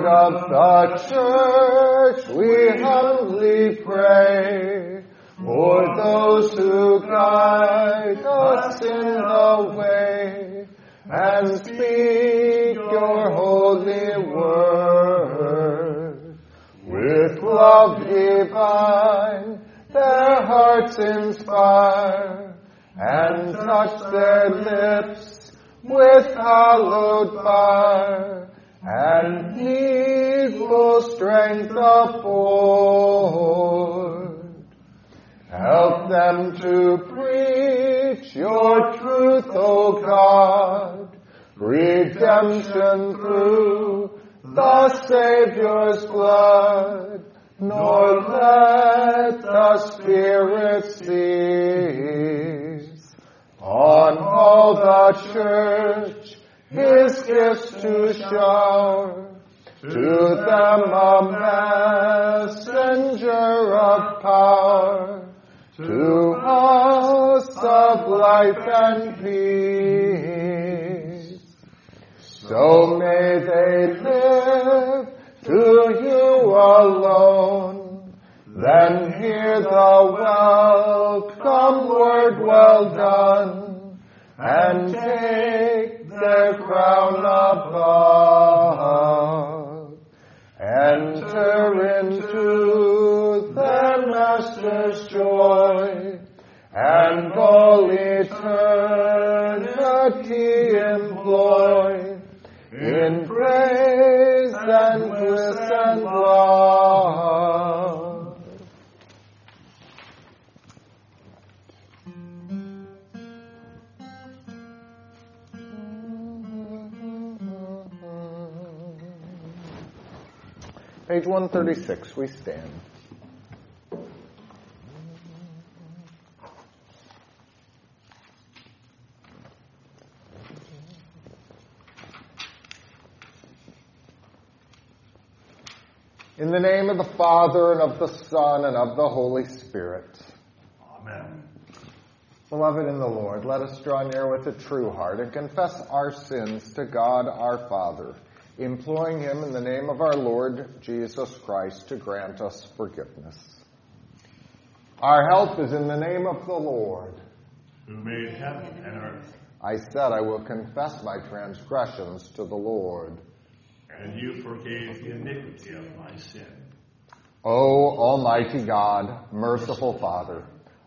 Lord of the church, we humbly pray for those who guide us in the way and speak your holy word. With love divine, their hearts inspire and touch their lips with hallowed fire and needful strength afford. Help them to preach your truth, O God, redemption through the Savior's blood, nor let the Spirit cease on all the church his gifts to shower, to them a messenger of power, to us of life and peace. So may they live to you alone, then hear the welcome word well done, and take their crown above. Enter into their master's joy, and all eternity employ in praise and bliss and love. Page 136, we stand. In the name of the Father, and of the Son, and of the Holy Spirit. Amen. Beloved in the Lord, let us draw near with a true heart and confess our sins to God our Father, imploring Him in the name of our Lord Jesus Christ to grant us forgiveness. Our help is in the name of the Lord. Who made heaven and earth, I said, I will confess my transgressions to the Lord. and you forgave the iniquity of my sin. O Almighty God, merciful Father,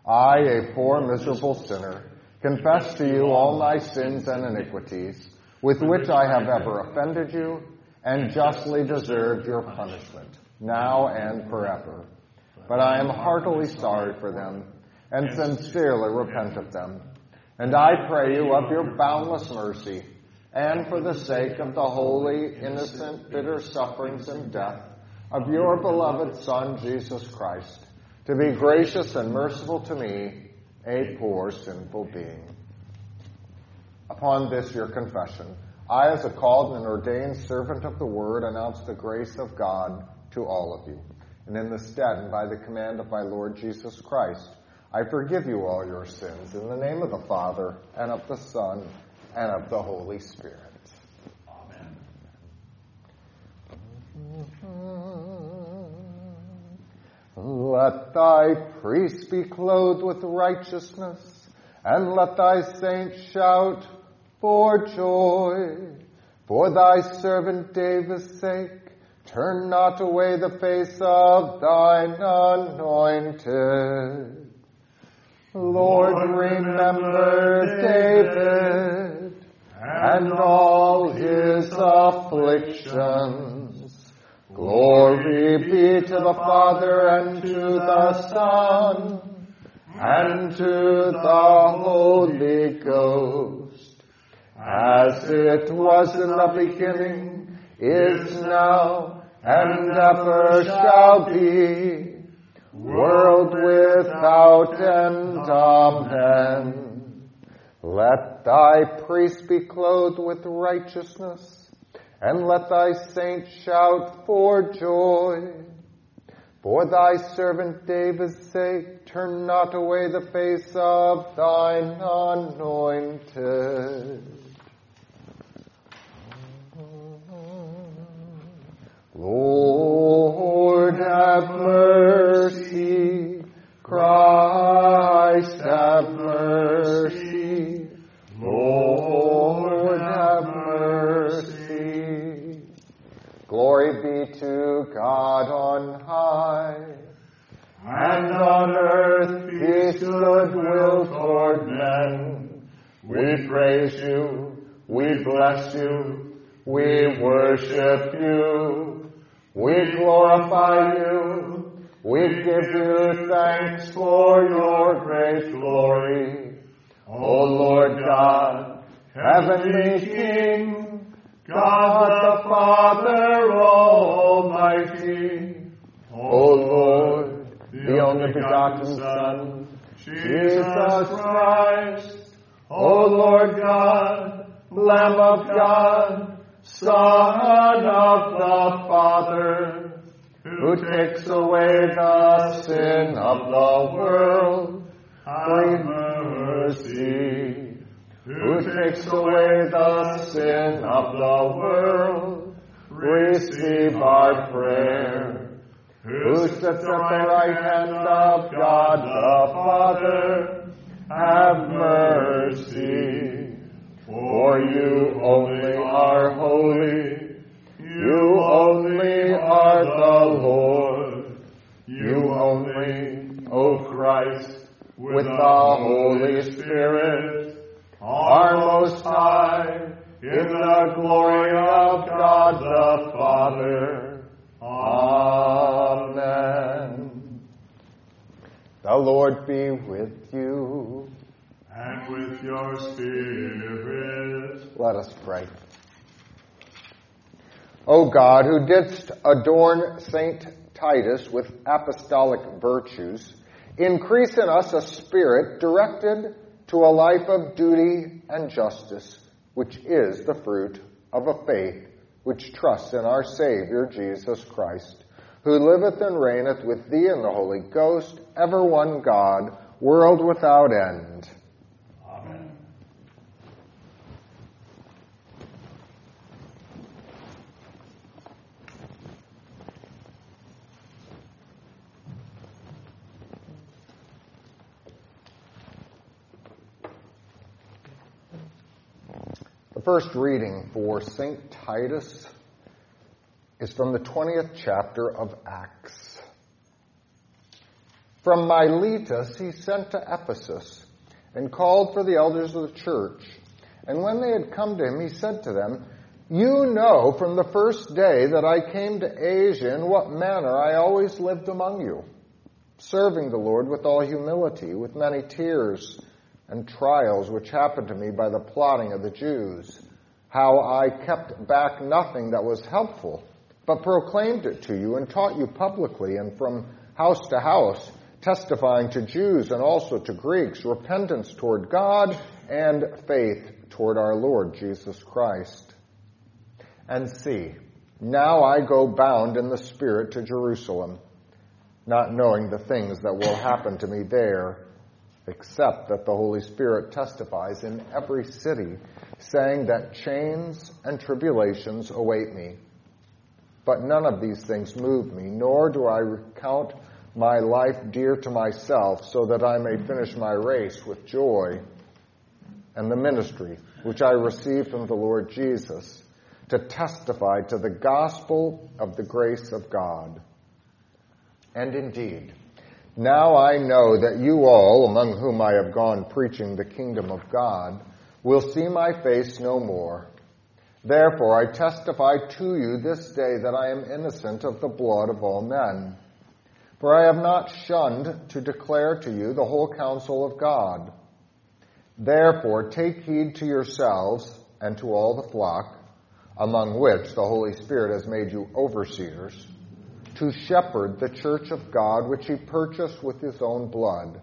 I, a poor miserable sinner, confess to you all my sins and iniquities, with which I have ever offended you, and justly deserved your punishment, now and forever. But I am heartily sorry for them, and sincerely repent of them. And I pray you of your boundless mercy, and for the sake of the holy, innocent, bitter sufferings and death of your beloved Son, Jesus Christ, to be gracious and merciful to me, a poor sinful being. Upon this, your confession, I, as a called and ordained servant of the word, announce the grace of God to all of you. And in the stead and by the command of my Lord Jesus Christ, I forgive you all your sins in the name of the Father, and of the Son, and of the Holy Spirit. Amen. Let thy priests be clothed with righteousness, and let thy saints shout for joy. For thy servant David's sake, turn not away the face of thine anointed. Lord, remember David and all his afflictions. Glory be to the Father and to the Son and to the Holy Ghost, as it was in the beginning, is now, and ever shall be, world without end. Amen. Let thy priests be clothed with righteousness, and let thy saints shout for joy. For thy servant David's sake, turn not away the face of thine anointed. be Who sits at the right hand of God the Father, have mercy. For you only are holy, you only are the Lord, you only, O Christ, with the Holy Spirit, are most high, in the glory of God the Father. Amen. The Lord be with you. And with your spirit. Let us pray. O God, who didst adorn Saint Titus with apostolic virtues, increase in us a spirit directed to a life of duty and justice, which is the fruit of a faith which trusts in our Savior Jesus Christ, who liveth and reigneth with thee in the Holy Ghost, ever one God, world without end. Amen. The first reading for St. Titus is from the 20th chapter of Acts. From Miletus he sent to Ephesus and called for the elders of the church. And when they had come to him, he said to them, You know from the first day that I came to Asia in what manner I always lived among you, serving the Lord with all humility, with many tears and trials which happened to me by the plotting of the Jews, how I kept back nothing that was helpful, but proclaimed it to you and taught you publicly and from house to house, testifying to Jews and also to Greeks repentance toward God and faith toward our Lord Jesus Christ. And see, now I go bound in the Spirit to Jerusalem, not knowing the things that will happen to me there except that the Holy Spirit testifies in every city, saying that chains and tribulations await me. But none of these things move me, nor do I count my life dear to myself, so that I may finish my race with joy and the ministry which I received from the Lord Jesus to testify to the gospel of the grace of God. And indeed, now I know that you all, among whom I have gone preaching the kingdom of God, will see my face no more. Therefore I testify to you this day that I am innocent of the blood of all men. For I have not shunned to declare to you the whole counsel of God. Therefore take heed to yourselves and to all the flock, among which the Holy Spirit has made you overseers, to shepherd the church of God which he purchased with his own blood.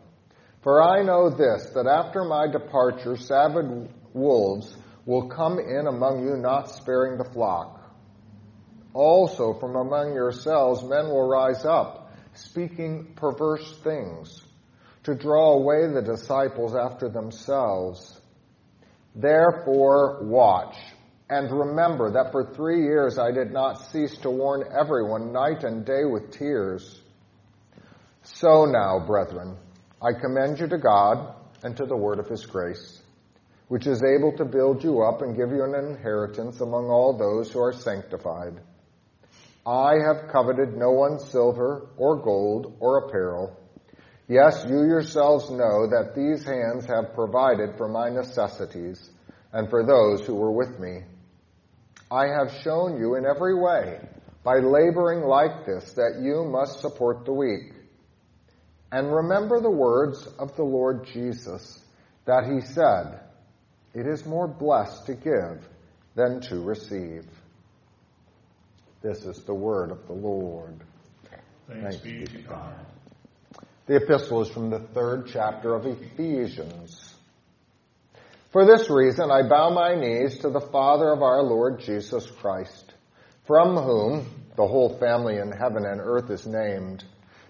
For I know this, that after my departure savage wolves will come in among you, not sparing the flock. Also from among yourselves men will rise up, speaking perverse things, to draw away the disciples after themselves. Therefore watch, and remember that for three years I did not cease to warn everyone night and day with tears. So now, brethren, I commend you to God and to the word of his grace, which is able to build you up and give you an inheritance among all those who are sanctified. I have coveted no one's silver or gold or apparel. Yes, you yourselves know that these hands have provided for my necessities and for those who were with me. I have shown you in every way, by laboring like this, that you must support the weak. And remember the words of the Lord Jesus, that he said, It is more blessed to give than to receive. This is the word of the Lord. Thanks, Thanks be to God. The epistle is from the third chapter of Ephesians. For this reason, I bow my knees to the Father of our Lord Jesus Christ, from whom the whole family in heaven and earth is named,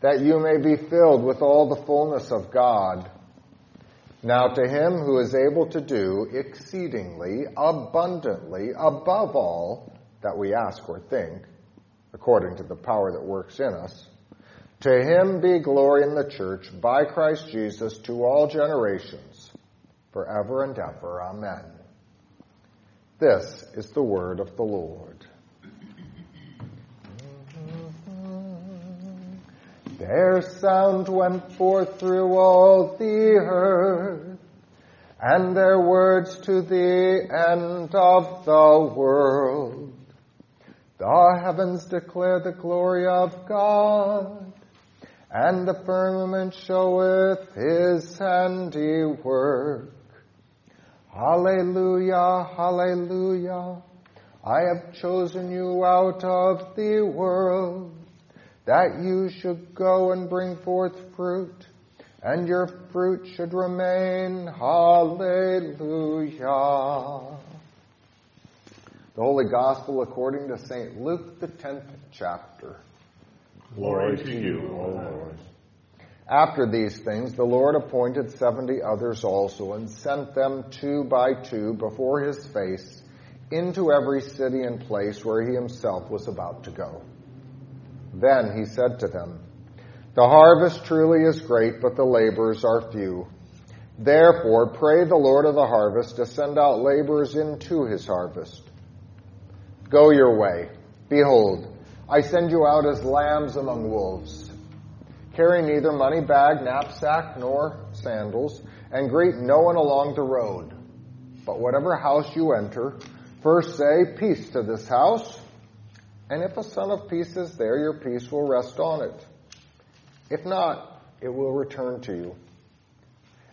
that you may be filled with all the fullness of God. Now to him who is able to do exceedingly abundantly above all that we ask or think, according to the power that works in us, to him be glory in the church by Christ Jesus to all generations, forever and ever. Amen. This is the word of the Lord. Their sound went forth through all the earth, and their words to the end of the world. The heavens declare the glory of God and the firmament showeth his handiwork. Hallelujah, hallelujah. I have chosen you out of the world, that you should go and bring forth fruit, and your fruit should remain. Hallelujah. The Holy Gospel according to St. Luke, the 10th chapter. Glory to you, O Lord. After these things, the Lord appointed seventy others also, and sent them two by two before his face into every city and place where he himself was about to go. Then he said to them, The harvest truly is great, but the laborers are few. Therefore, pray the Lord of the harvest to send out laborers into his harvest. Go your way. Behold, I send you out as lambs among wolves. Carry neither money bag, knapsack, nor sandals, and greet no one along the road. But whatever house you enter, first say, Peace to this house. And if a son of peace is there, your peace will rest on it. If not, it will return to you.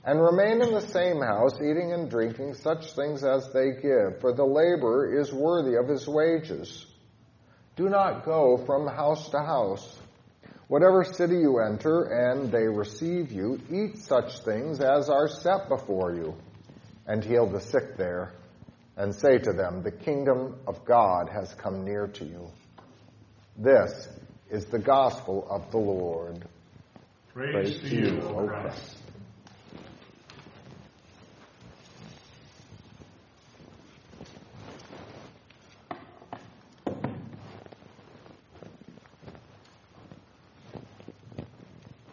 And remain in the same house, eating and drinking such things as they give, for the laborer is worthy of his wages. Do not go from house to house. Whatever city you enter and they receive you, eat such things as are set before you, and heal the sick there, and say to them, The kingdom of God has come near to you. This is the gospel of the Lord. Praise, Praise to you, O Christ. Christ.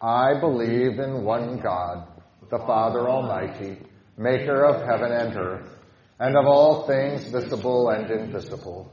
I believe in one God, the Father Almighty, maker of heaven and earth, and of all things visible and invisible,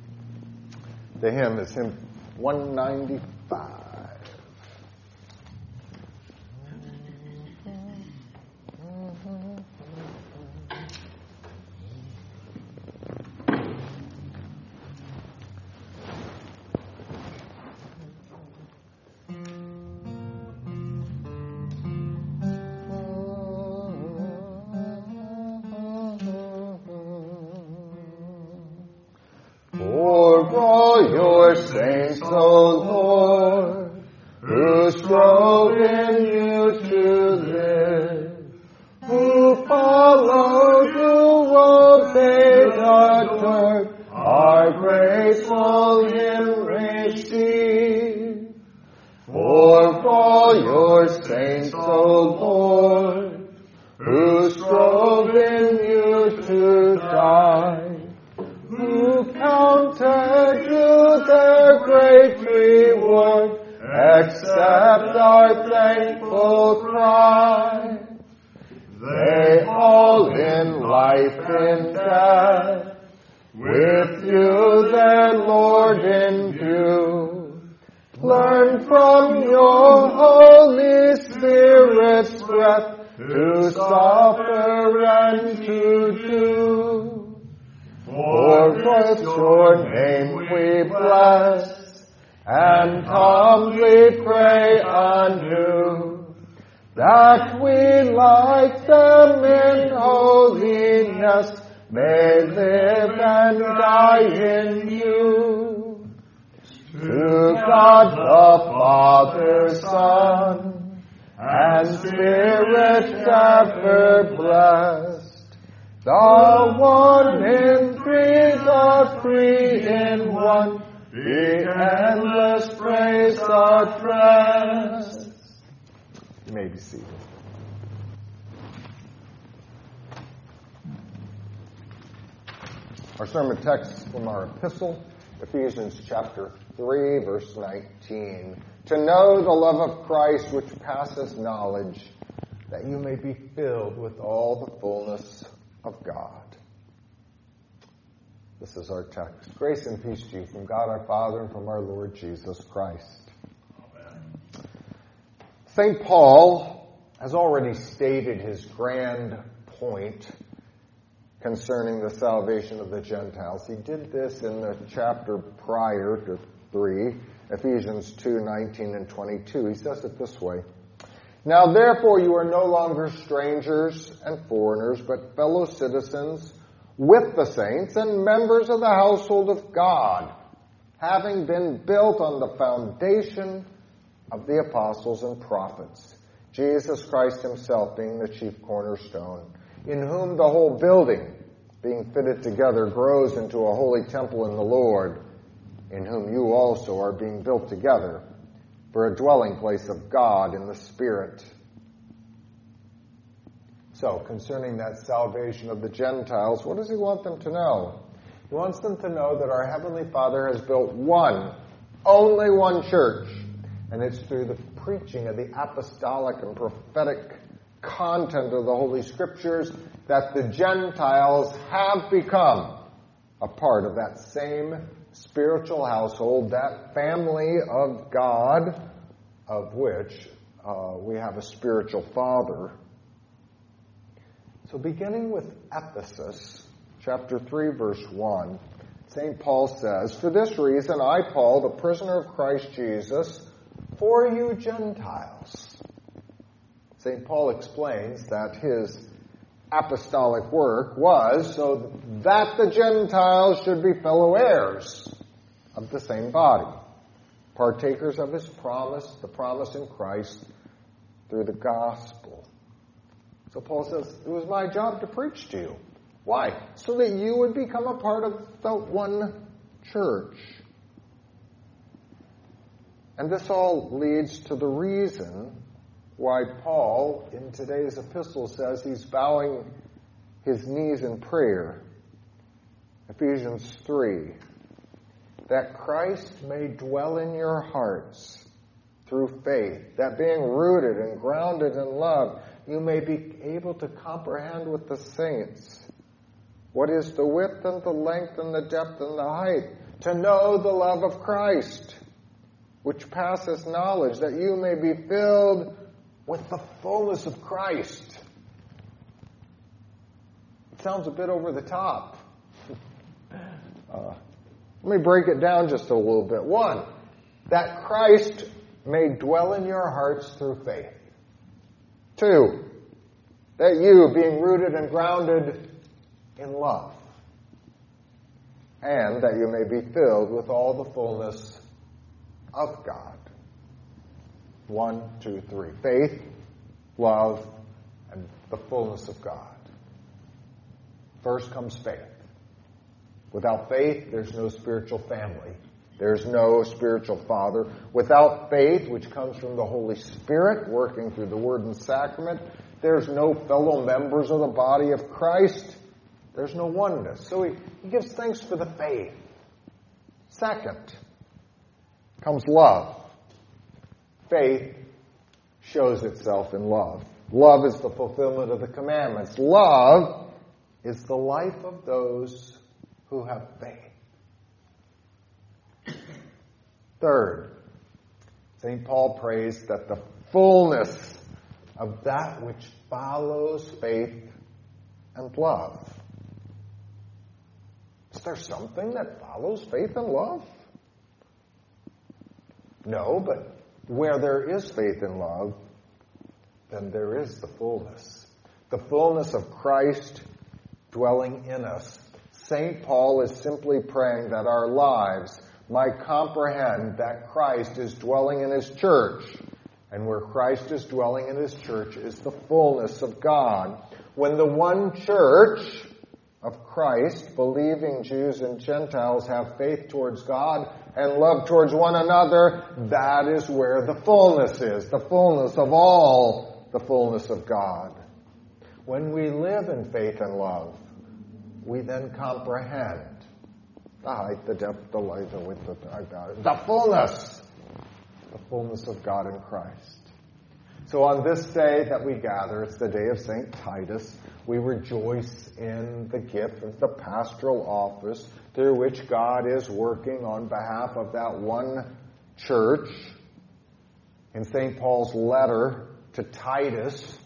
The hymn is hymn 195. Live and die in you. To God the Father, Son, and Spirit ever blessed, the one in three, the three in one, the endless praise address. You may be seated. Our sermon text from our epistle, Ephesians chapter 3, verse 19. To know the love of Christ which passes knowledge, that you may be filled with all the fullness of God. This is our text. Grace and peace to you from God our Father and from our Lord Jesus Christ. St. Paul has already stated his grand point concerning the salvation of the Gentiles. He did this in the chapter prior to 3, Ephesians 2 19 and 22. He says it this way. Now therefore you are no longer strangers and foreigners, but fellow citizens with the saints and members of the household of God, having been built on the foundation of the apostles and prophets, Jesus Christ himself being the chief cornerstone, in whom the whole building, being fitted together, grows into a holy temple in the Lord, in whom you also are being built together for a dwelling place of God in the Spirit. So, concerning that salvation of the Gentiles, what does he want them to know? He wants them to know that our Heavenly Father has built one, only one church, and it's through the preaching of the apostolic and prophetic content of the Holy Scriptures that the Gentiles have become a part of that same spiritual household, that family of God, of which uh, we have a spiritual father. So, beginning with Ephesus, chapter 3, verse 1, St. Paul says, For this reason, I, Paul, the prisoner of Christ Jesus, for you Gentiles. St. Paul explains that his apostolic work was so that the Gentiles should be fellow heirs of the same body, partakers of his promise, the promise in Christ, through the gospel. So Paul says, It was my job to preach to you. Why? So that you would become a part of the one church. And this all leads to the reason why Paul, in today's epistle, says he's bowing his knees in prayer. Ephesians 3 that Christ may dwell in your hearts through faith, that being rooted and grounded in love, you may be able to comprehend with the saints what is the width and the length and the depth and the height, to know the love of Christ, which passes knowledge, that you may be filled with the fullness of Christ. It sounds a bit over the top. Uh, let me break it down just a little bit. One, that Christ may dwell in your hearts through faith. Two, that you, being rooted and grounded in love, and that you may be filled with all the fullness of God. One, two, three. Faith, love, and the fullness of God. First comes faith. Without faith, there's no spiritual family. There's no spiritual father. Without faith, which comes from the Holy Spirit working through the Word and Sacrament, there's no fellow members of the body of Christ. There's no oneness. So he, he gives thanks for the faith. Second comes love. Faith shows itself in love. Love is the fulfillment of the commandments. Love is the life of those who have faith. Third, St. Paul prays that the fullness of that which follows faith and love. Is there something that follows faith and love? No, but where there is faith and love, then there is the fullness. The fullness of Christ dwelling in us St. Paul is simply praying that our lives might comprehend that Christ is dwelling in his church. And where Christ is dwelling in his church is the fullness of God. When the one church of Christ, believing Jews and Gentiles, have faith towards God and love towards one another, that is where the fullness is, the fullness of all the fullness of God. When we live in faith and love, we then comprehend the height, the depth, the light, the width, the, the fullness, the fullness of God in Christ. So on this day that we gather, it's the day of St. Titus, we rejoice in the gift of the pastoral office through which God is working on behalf of that one church. In St. Paul's letter to Titus,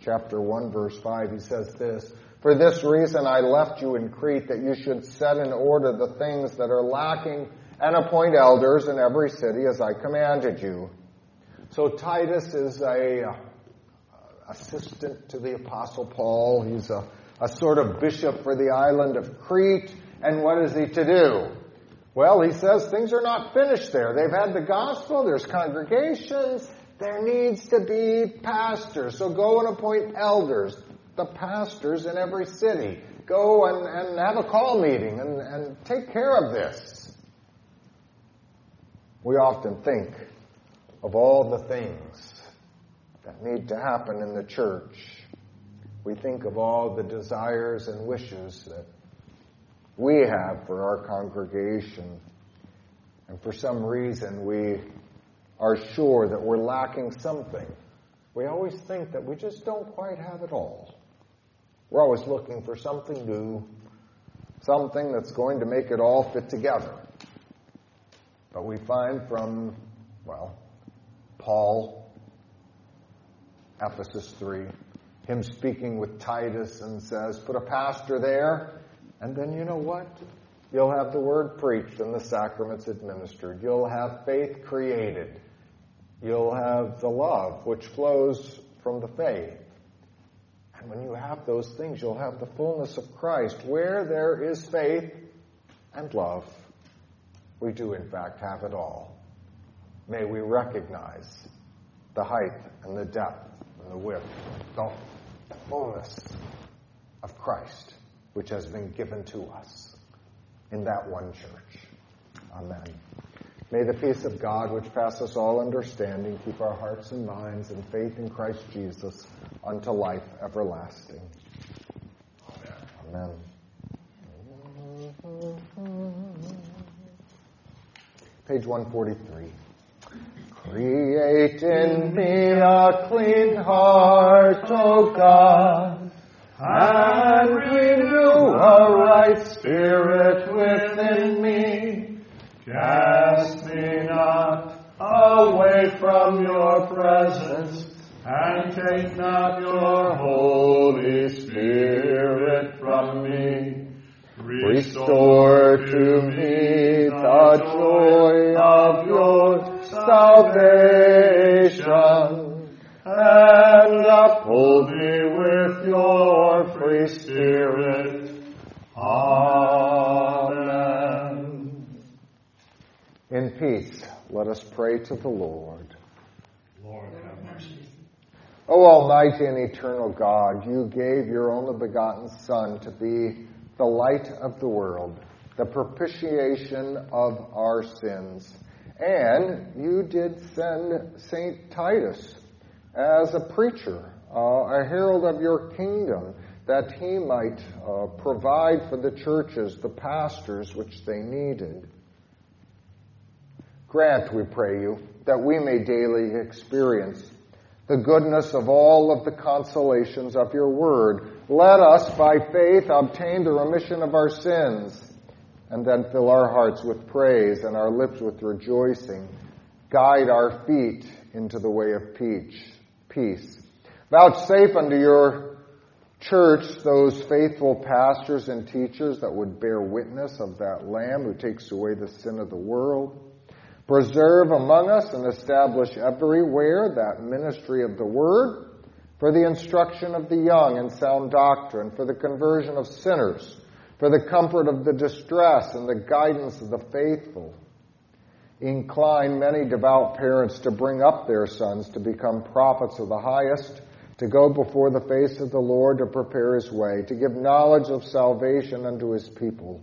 chapter 1, verse 5, he says this for this reason I left you in Crete, that you should set in order the things that are lacking and appoint elders in every city as I commanded you. So Titus is a uh, assistant to the apostle Paul. He's a, a sort of bishop for the island of Crete. And what is he to do? Well, he says things are not finished there. They've had the gospel, there's congregations, there needs to be pastors. So go and appoint elders the pastors in every city. Go and, and have a call meeting and, and take care of this. We often think of all the things that need to happen in the church. We think of all the desires and wishes that we have for our congregation. And for some reason, we are sure that we're lacking something. We always think that we just don't quite have it all. We're always looking for something new, something that's going to make it all fit together. But we find from, well, Paul, Ephesus 3, him speaking with Titus and says, put a pastor there, and then you know what? You'll have the word preached and the sacraments administered. You'll have faith created. You'll have the love which flows from the faith. And when you have those things, you'll have the fullness of Christ. Where there is faith and love, we do in fact have it all. may we recognize the height and the depth and the width, the fullness of Christ, which has been given to us in that one church. Amen. May the peace of God, which passes all understanding, keep our hearts and minds in faith in Christ Jesus unto life everlasting. Amen. Page 143. Create in me a clean heart, O God, and renew a right spirit within me. Cast me not away from your presence, and take not your Holy Spirit from me. Restore to me the joy of your salvation, and uphold me your free spirit. Amen. In peace, let us pray to the Lord. Lord, have mercy. O Almighty and eternal God, you gave your only begotten Son to be the light of the world, the propitiation of our sins. And you did send St. Titus as a preacher, uh, a herald of your kingdom, that he might uh, provide for the churches the pastors which they needed. Grant, we pray you, that we may daily experience the goodness of all of the consolations of your word. Let us, by faith, obtain the remission of our sins, and then fill our hearts with praise and our lips with rejoicing. Guide our feet into the way of peace, peace. Vouchsafe unto your church those faithful pastors and teachers that would bear witness of that Lamb who takes away the sin of the world. Preserve among us and establish everywhere that ministry of the Word for the instruction of the young in sound doctrine, for the conversion of sinners, for the comfort of the distressed and the guidance of the faithful. Incline many devout parents to bring up their sons to become prophets of the highest, to go before the face of the Lord to prepare his way, to give knowledge of salvation unto his people.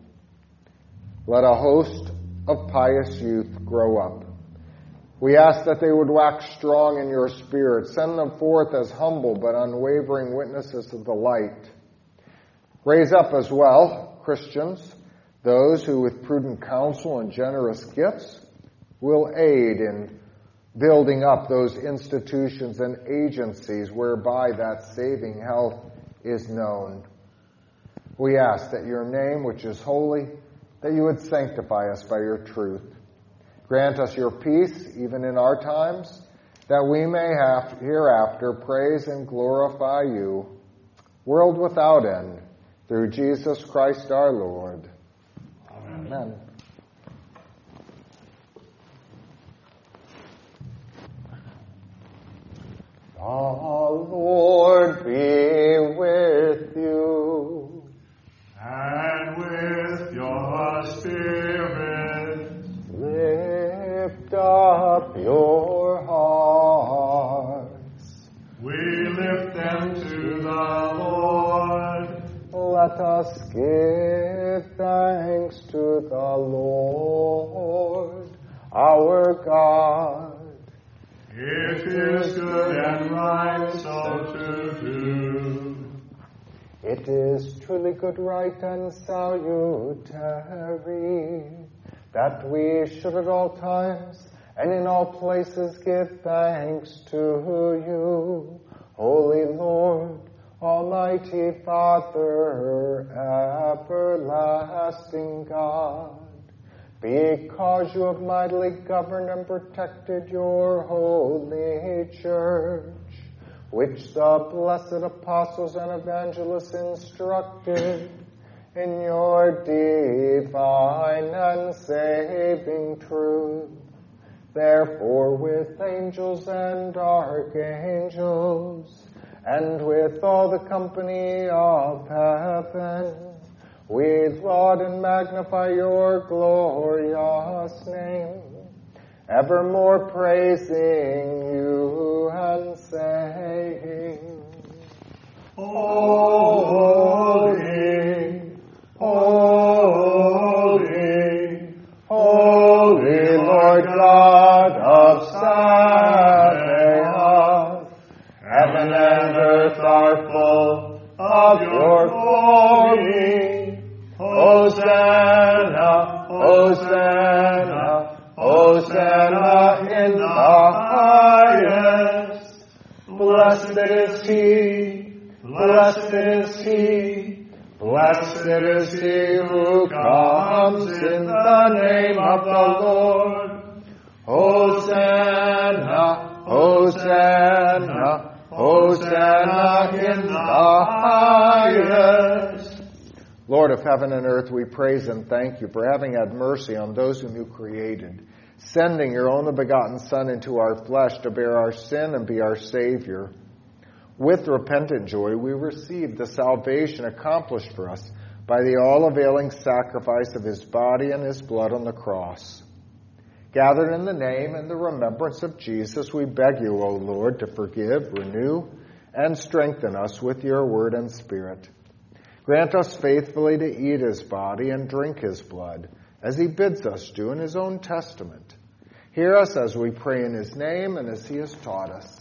Let a host of pious youth grow up. We ask that they would wax strong in your spirit. Send them forth as humble but unwavering witnesses of the light. Raise up as well Christians, those who with prudent counsel and generous gifts will aid in building up those institutions and agencies whereby that saving health is known. We ask that your name, which is holy, that you would sanctify us by your truth. Grant us your peace, even in our times, that we may have hereafter praise and glorify you, world without end, through Jesus Christ our Lord. Amen. Amen. The Lord be with you. And with your spirit, Lift up your hearts. we lift them to the Lord. Let us give thanks to the Lord our. It is good and right so to do. It is truly good, right, and salutary that we should at all times and in all places give thanks to you, Holy Lord, Almighty Father, everlasting God. Because you have mightily governed and protected your holy church, which the blessed apostles and evangelists instructed in your divine and saving truth. Therefore, with angels and archangels, and with all the company of heaven, we laud and magnify your glorious name evermore praising you blessed is he, blessed is he who comes in the name of the Lord. Hosanna, Hosanna, Hosanna in the highest. Lord of heaven and earth, we praise and thank you for having had mercy on those whom you created, sending your only begotten Son into our flesh to bear our sin and be our Savior. With repentant joy, we receive the salvation accomplished for us by the all availing sacrifice of his body and his blood on the cross. Gathered in the name and the remembrance of Jesus, we beg you, O Lord, to forgive, renew, and strengthen us with your word and spirit. Grant us faithfully to eat his body and drink his blood, as he bids us do in his own testament. Hear us as we pray in his name and as he has taught us.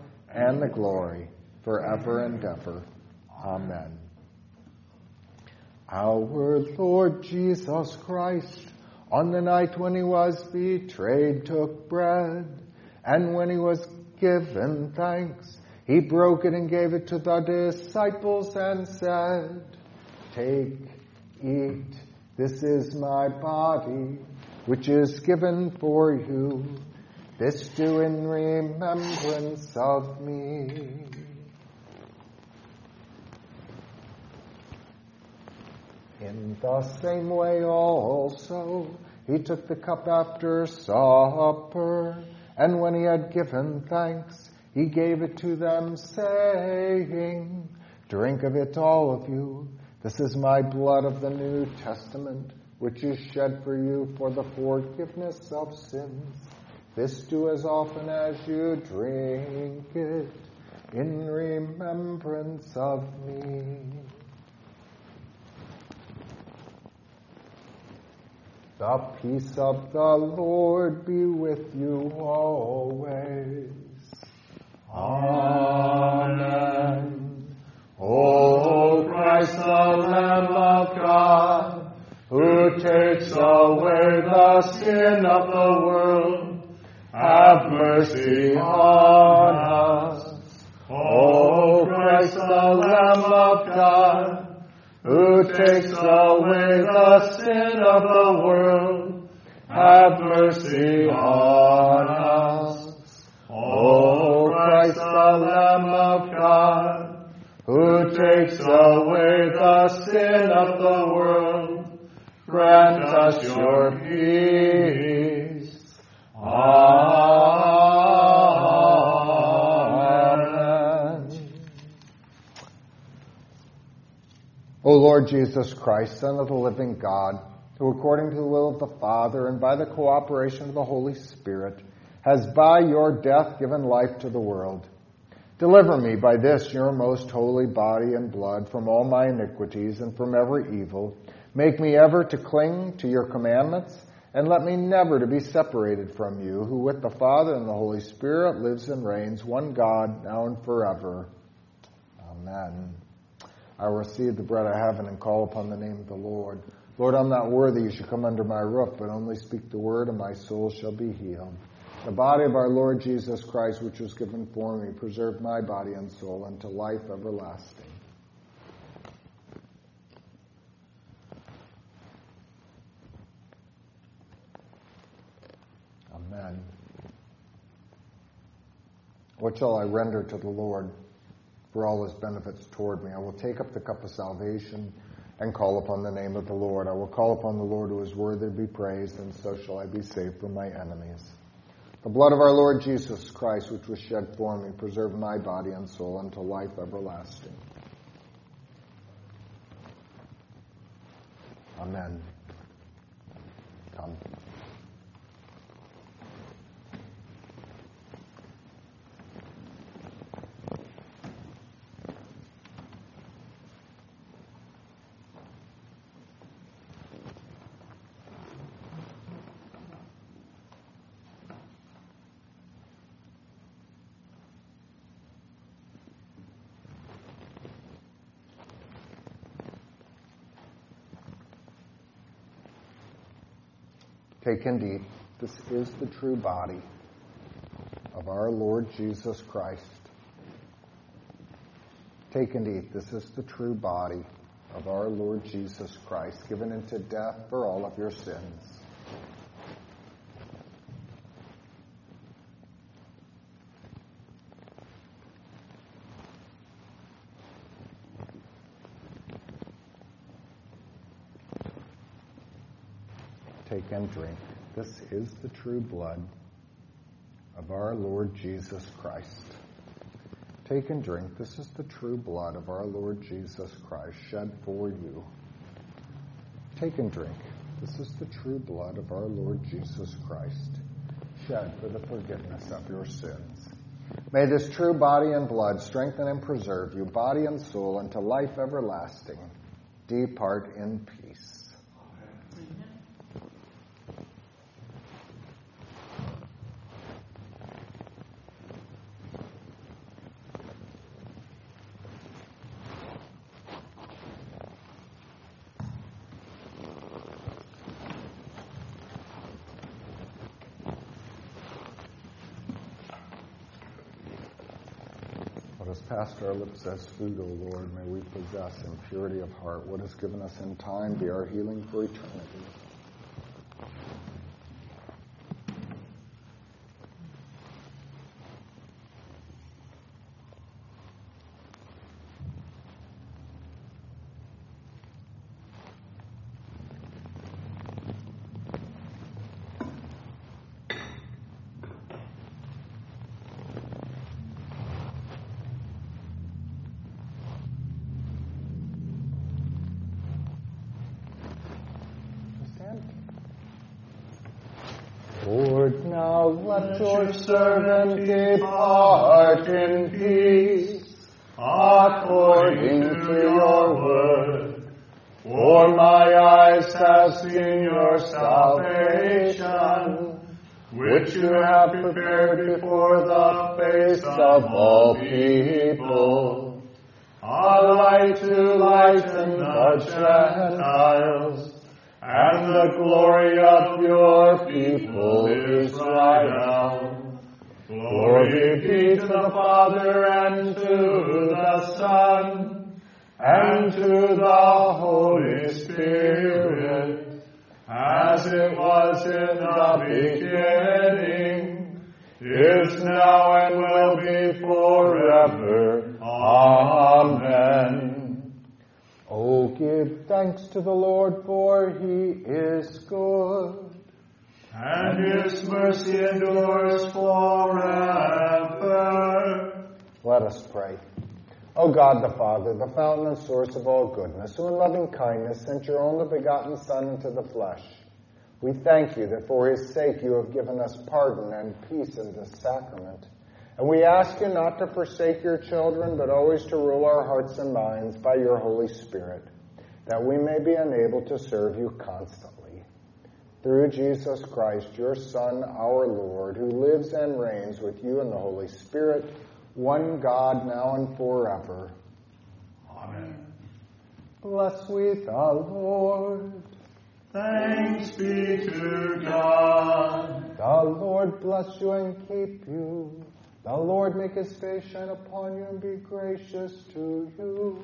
and the glory, forever and ever. Amen. Our Lord Jesus Christ, on the night when he was betrayed, took bread, and when he was given thanks, he broke it and gave it to the disciples and said, Take, eat, this is my body, which is given for you. This do in remembrance of me. In the same way also, he took the cup after supper, and when he had given thanks, he gave it to them, saying, Drink of it, all of you. This is my blood of the New Testament, which is shed for you for the forgiveness of sins. This do as often as you drink it in remembrance of me. The peace of the Lord be with you always. Amen. O Christ, the Lamb of God, who takes away the sin of the world, have mercy on us. O Christ, the Lamb of God, who takes away the sin of the world, have mercy on us. O Christ, the Lamb of God, who takes away the sin of the world, grant us your peace. Amen. O Lord Jesus Christ, Son of the living God, who according to the will of the Father and by the cooperation of the Holy Spirit has by your death given life to the world, deliver me by this your most holy body and blood from all my iniquities and from every evil. Make me ever to cling to your commandments and let me never to be separated from you, who with the Father and the Holy Spirit lives and reigns, one God, now and forever. Amen. I will receive the bread of heaven and call upon the name of the Lord. Lord, I'm not worthy you should come under my roof, but only speak the word, and my soul shall be healed. The body of our Lord Jesus Christ, which was given for me, preserve my body and soul unto life everlasting. Amen. What shall I render to the Lord for all his benefits toward me? I will take up the cup of salvation and call upon the name of the Lord. I will call upon the Lord who is worthy to be praised, and so shall I be saved from my enemies. The blood of our Lord Jesus Christ, which was shed for me, preserve my body and soul unto life everlasting. Amen. Come. Take and eat. This is the true body of our Lord Jesus Christ. Take and eat. This is the true body of our Lord Jesus Christ, given into death for all of your sins. Take and drink. This is the true blood of our Lord Jesus Christ. Take and drink. This is the true blood of our Lord Jesus Christ shed for you. Take and drink. This is the true blood of our Lord Jesus Christ shed for the forgiveness of your sins. May this true body and blood strengthen and preserve you, body and soul, unto life everlasting. Depart in peace. What our lips as food, O Lord, may we possess in purity of heart. What is given us in time be our healing for eternity. Stand. Let your servant depart in peace, according to your word. For my eyes have seen your salvation, which you have prepared before the face of all people, a light to lighten the Gentiles, and the glory of your people Israel. Glory be to the Father and to the Son and to the Holy Spirit, as it was in the beginning, is now and will be forever. Amen. Give thanks to the Lord, for he is good. And his mercy endures forever. Let us pray. O God the Father, the fountain and source of all goodness, who in loving kindness sent your only begotten Son into the flesh, we thank you that for his sake you have given us pardon and peace in this sacrament. And we ask you not to forsake your children, but always to rule our hearts and minds by your Holy Spirit, that we may be enabled to serve you constantly. Through Jesus Christ, your Son, our Lord, who lives and reigns with you in the Holy Spirit, one God, now and forever. Amen. Bless we the Lord. Thanks be to God. The Lord bless you and keep you. The Lord make his face shine upon you and be gracious to you.